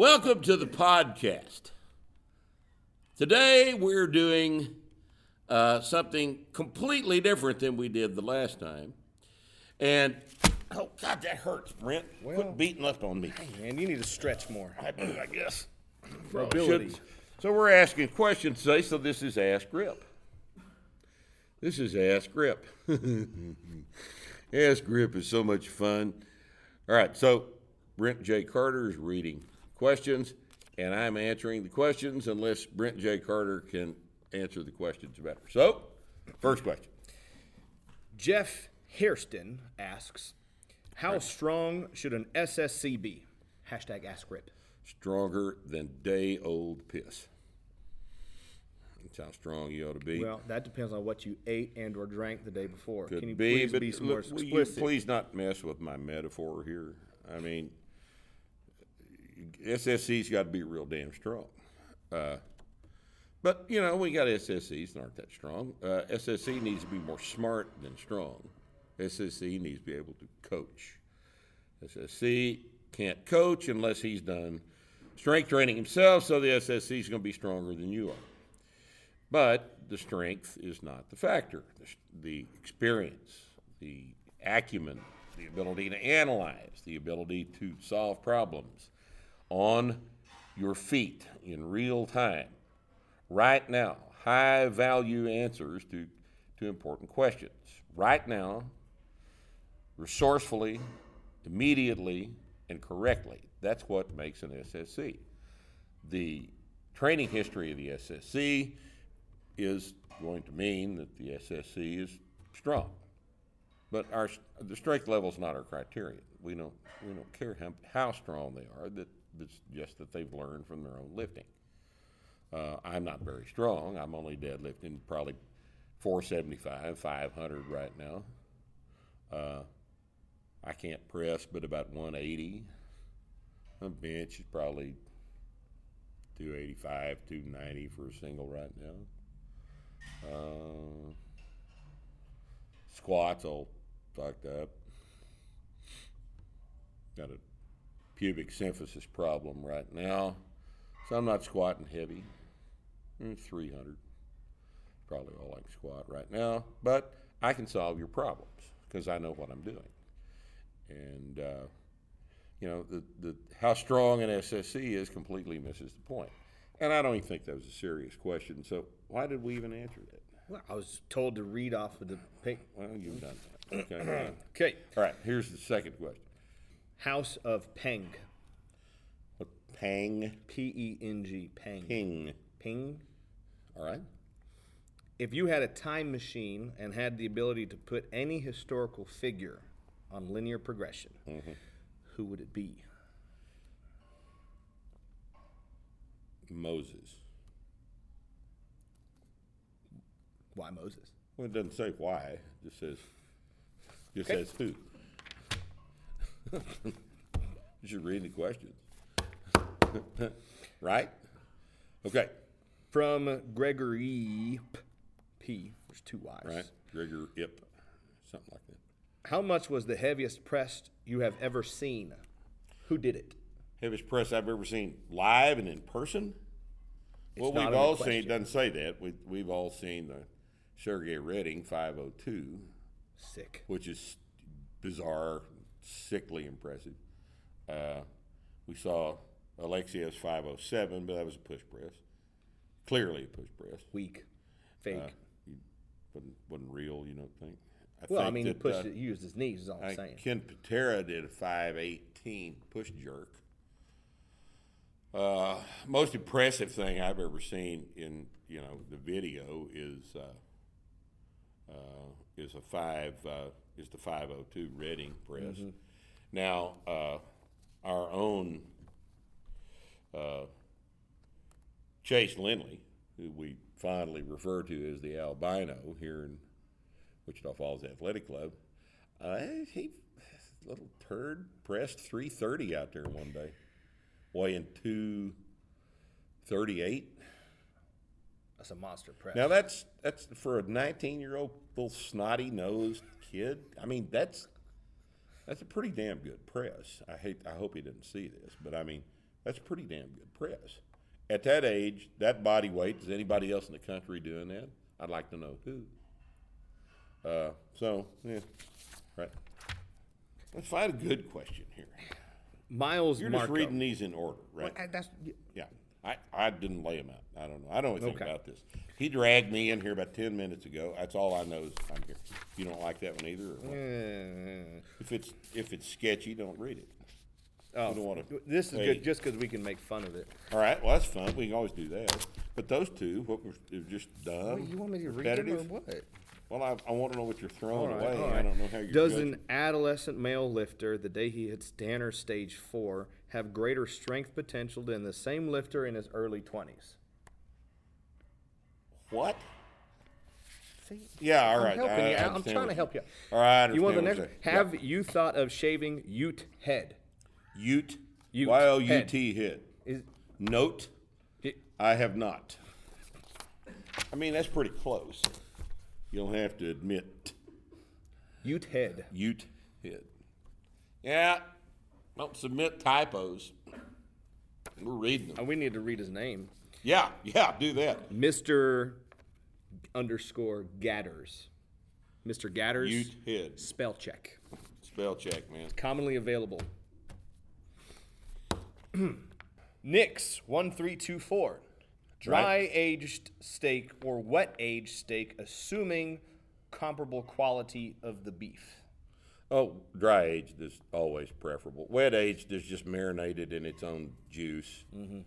Welcome to the podcast. Today we're doing uh, something completely different than we did the last time. And, oh, God, that hurts, Brent. Quit beating up on me. Man, you need to stretch more. I do, I guess. Mobility. So we're asking questions today, so this is Ask Rip. This is Ask Rip. Ask Rip is so much fun. All right, so Brent J. Carter is reading questions, and I'm answering the questions unless Brent J. Carter can answer the questions better. So, first question. Jeff Hairston asks, "How strong should an SSC be?" Hashtag Ask Rip. Stronger than day old piss. That's how strong you ought to be. Well, that depends on what you ate and or drank the day before. Could Can you be, please but be some look, more will you explicit? please not mess with my metaphor here. I mean, SSC's got to be real damn strong. Uh, but you know, we got SSCs that aren't that strong. Uh, SSC needs to be more smart than strong. SSC needs to be able to coach. SSC can't coach unless he's done strength training himself, so the SSC is going to be stronger than you are. But the strength is not the factor. The, the experience, the acumen, the ability to analyze, the ability to solve problems on your feet in real time, right now, high value answers to, to important questions. Right now, resourcefully, immediately, and correctly. That's what makes an SSC. The training history of the SSC is going to mean that the SSC is strong. But our the strength level is not our criterion. We don't we don't care how, how strong they are. That it's just that they've learned from their own lifting. Uh, I'm not very strong. I'm only deadlifting probably 475, 500 right now. Uh, I can't press but about 180. My bench is probably 285, 290 for a single right now. Uh, squats all fucked up. Got a pubic symphysis problem right now, so I'm not squatting heavy. Mm, 300, probably all I can squat right now. But I can solve your problems because I know what I'm doing. And uh, you know, the, the how strong an SSC is completely misses the point. And I don't even think that was a serious question. So why did we even answer that? Well, I was told to read off of the paper. Well, you've done that. Okay. Okay. All right. Here's the second question. House of Peng. What pang P E N G. Peng. ping? Ping. All right. If you had a time machine and had the ability to put any historical figure on linear progression, Mm-hmm. who would it be? Moses. Why Moses? Well, it doesn't say why. It just says just Okay. says who. you should read the questions. right? Okay. From Gregory P. There's two Y's. Right. Gregor Ip. Something like that. How much was the heaviest press you have ever seen? Who did it? Heaviest press I've ever seen live and in person. well, not we've the all seen. question. It doesn't say that. We, we've all seen the Sergey Reding 502, Sick. which is bizarre, sickly impressive. Uh, we saw Alexiev's 507, but that was a push press. Clearly a push press. Weak. Fake. Uh, wasn't, wasn't real, you don't think? I well, I think mean, he pushed uh, it. He used his knees. Is all I'm saying. Ken Patera did a 518 push jerk. Uh, most impressive thing I've ever seen in you know the video is uh, uh, is a five uh, is the 502 Reding press. Mm-hmm. Now uh, our own uh, Chase Lindley, who we fondly refer to as the albino here in Wichita Falls Athletic Club, uh, he little turd pressed 330 out there one day, weighing 238. That's a monster press. Now that's that's for a 19 year old little snotty nosed kid. I mean that's that's a pretty damn good press. I hate I hope he didn't see this, but I mean That's pretty damn good press. At that age, that body weight, is anybody else in the country doing that? I'd like to know who. Uh, so, yeah, right. Let's find a good question here. Miles You're Marco. just reading these in order, right? Uh, that's- Yeah, I, I didn't lay them out. I don't know. I don't know anything Okay. about this. He dragged me in here about ten minutes ago. That's all I know is I'm here. You don't like that one either? Or what? Uh, If it's, if it's sketchy, don't read it. oh, don't wanna this is pay- good just because we can make fun of it. All right, well, that's fun. We can always do that. But those two, what were, they were just dumb? you want me to read them or repetitive? what? Well, I, I wanna know what you're throwing right, away. all I right. don't know how you're. Does judging. an adolescent male lifter, the day he hits Tanner stage four, have greater strength potential than the same lifter in his early 20s? What? See, Yeah, all right. I'm helping I- I you out. I'm trying to help you. All right, You want the next? what you're saying. Have you thought of shaving Ute head? Ute, Ute, Y O U T hit. Is Note, it, I have not. I mean, that's pretty close. You'll have to admit, Ute head? Ute head. Yeah, don't submit typos. We're reading them. Oh, we need to read his name, Yeah, yeah, do that. Mister underscore Gatters. Mister Gatters. Ute. Spell check. Spell check, man. Commonly available. Nix one three two four. Dry aged steak or wet aged steak, assuming comparable quality of the beef. Oh, dry aged is always preferable. Wet aged is just marinated in its own juice. Mm-hmm.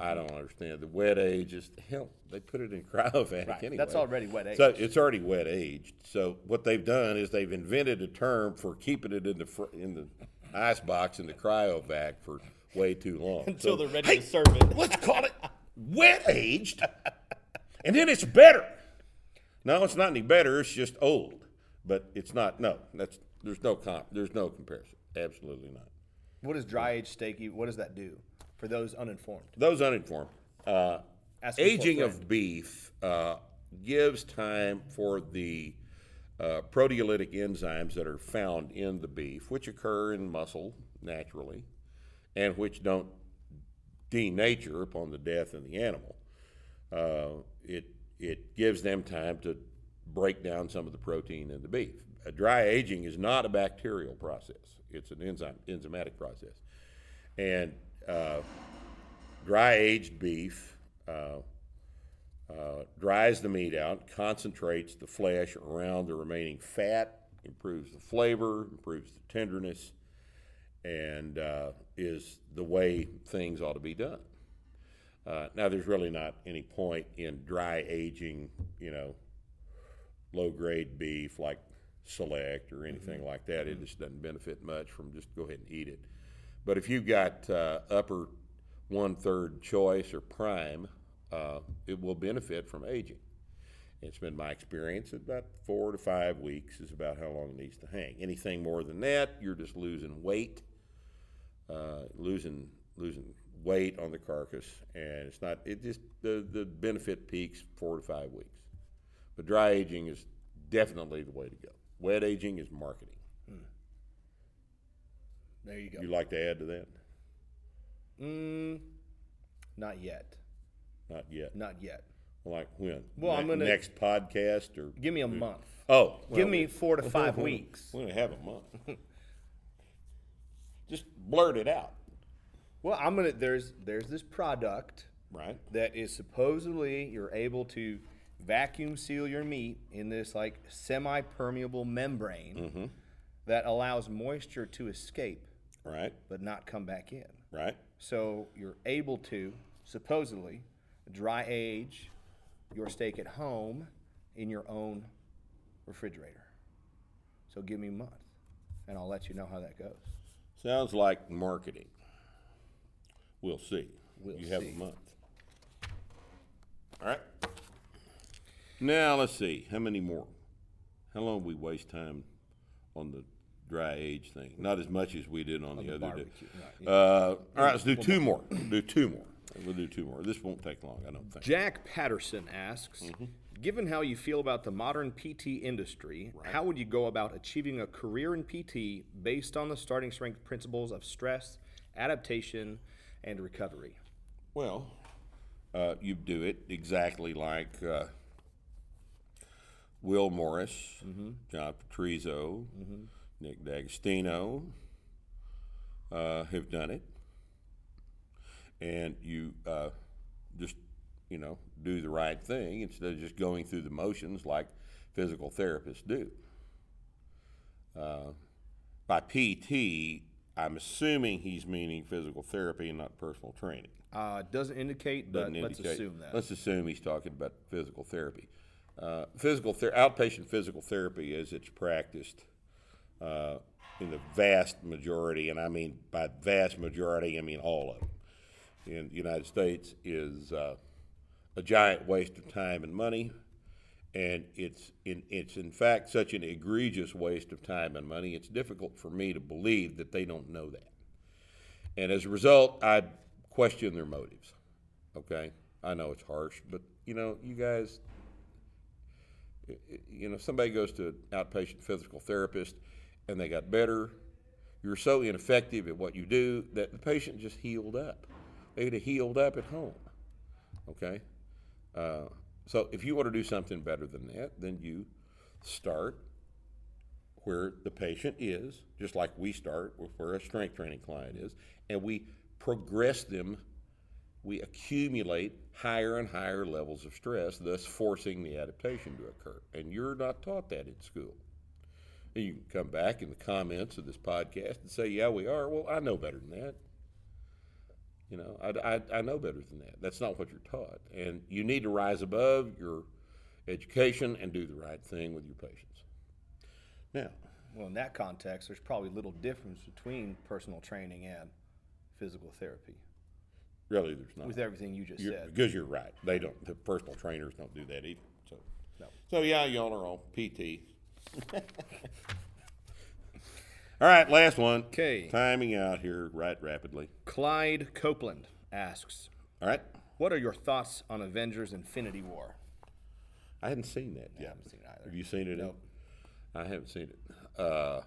I don't understand. The wet age is hell. They put it in cryovac Right, anyway. that's already wet aged. So aged. it's already wet aged. So what they've done is they've invented a term for keeping it in the fr- in the ice box in the cryovac for way too long Until So, they're ready hey, to serve it. Let's call it wet aged, and then it's better. No, it's not any better. It's just old, but it's not. No, that's there's no comp. There's no comparison. Absolutely not. What is dry aged steak? What does that do for those uninformed? Those uninformed, uh, Asking for a aging of beef uh, gives time for the uh, proteolytic enzymes that are found in the beef, which occur in muscle naturally, and which don't denature upon the death of the animal. Uh, it it gives them time to break down some of the protein in the beef. A dry aging is not a bacterial process; it's an enzyme enzymatic process, and uh, dry aged beef uh, uh, dries the meat out, concentrates the flesh around the remaining fat, improves the flavor, improves the tenderness, and uh, is the way things ought to be done. Uh, now, there's really not any point in dry aging, you know, low grade beef like select or anything like that. It just doesn't benefit much from just go ahead and eat it. But if you've got uh, upper one third choice or prime, uh, it will benefit from aging. It's been my experience that about four to five weeks is about how long it needs to hang. Anything more than that, you're just losing weight, uh, losing losing weight on the carcass, and it's not. It just the the benefit peaks four to five weeks. But dry aging is definitely the way to go. Wet aging is marketing. There you go. You like to add to that? Mm, not yet. Not yet. Not yet. Like when? Well, I'm gonna- next podcast or Give me a month. oh, Give me four to five we're- weeks. We're gonna have a month. Just blurt it out, Well, I'm gonna. There's there's this product right? that is supposedly you're able to vacuum seal your meat in this like semi-permeable membrane Mm-hmm. that allows moisture to escape Right, but not come back in. right. So you're able to supposedly dry age your steak at home in your own refrigerator. So give me a month, and I'll let you know how that goes. Sounds like marketing. We'll see. We'll you have a month. All right. Now let's see. How many more? How long we waste time on the dry age thing? Not as much as we did on, the, the other day. right, Uh, all right, let's do two more. Do two more. We'll do two more. This won't take long, I don't think. Jack Patterson asks Mm-hmm. Given how you feel about the modern PT industry, how would you go about achieving a career in PT based on the starting strength principles of stress, adaptation, and recovery. Well, uh, you do it exactly like uh, Will Morris, John Petrizzo, Nick D'Agostino uh, have done it. And you uh, just, you know, do the right thing instead of just going through the motions like physical therapists do. Uh, by PT, I'm assuming he's meaning physical therapy and not personal training. Uh, doesn't indicate, but Doesn't let's indicate. assume that. Let's assume he's talking about physical therapy. Uh, physical ther- outpatient physical therapy, as it's practiced uh, in the vast majority, and I mean by vast majority, I mean all of them, in the United States, is uh, a giant waste of time and money, and it's in it's in fact such an egregious waste of time and money. It's difficult for me to believe that they don't know that. And as a result, I question their motives. Okay? I know it's harsh, but you know, you guys, you know, somebody goes to an outpatient physical therapist and they got better. You're so ineffective at what you do that the patient just healed up. They'd have healed up at home. Okay? Uh, so if you want to do something better than that, then you start where the patient is, just like we start with where a strength training client is, and we progress them. We accumulate higher and higher levels of stress, thus forcing the adaptation to occur. And you're not taught that in school. And you can come back in the comments of this podcast and say, "Yeah, we are." Well, I know better than that. You know, I, I, I know better than that. That's not what you're taught. And you need to rise above your education and do the right thing with your patients. Now, Well, in that context, there's probably little difference between personal training and physical therapy really, there's not. with everything you just You're- said. because you're right. They don't. The personal trainers don't do that either. So, No. so yeah, y'all are on PT. All right, last one. one. 'Kay. Timing out here right rapidly. Clyde Copeland asks, All right. "What are your thoughts on Avengers: Infinity War?" I hadn't seen that yet. haven't seen it either. Have you seen it? Nope. I haven't seen it. Uh,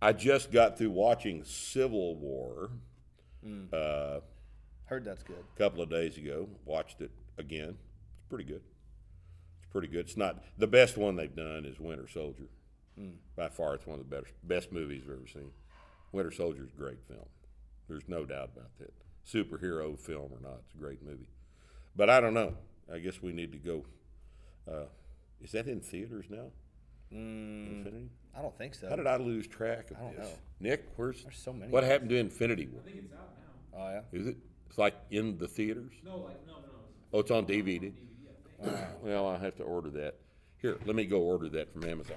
I just got through watching Civil War uh, Heard that's good. a couple of days ago. Watched it again. It's pretty good. It's pretty good. It's not the best one they've done is Winter Soldier. By far, it's one of the best best movies I've ever seen. Winter Soldier is a great film. There's no doubt about that. Superhero film or not, it's a great movie. But I don't know. I guess we need to go. Uh, is that in theaters now? Infinity. I don't think so. How did I lose track of I don't this? know. Nick, where's There's so many What happened to Infinity War? I think it's out now. oh yeah. Is it? It's like in the theaters. No, like no, no. Oh, it's on DVD. DVD, I think. Well, I'll have to order that. Here, let me go order that from Amazon.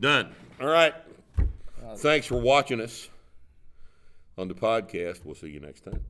Done. All right. Thanks for watching us on the podcast. We'll see you next time.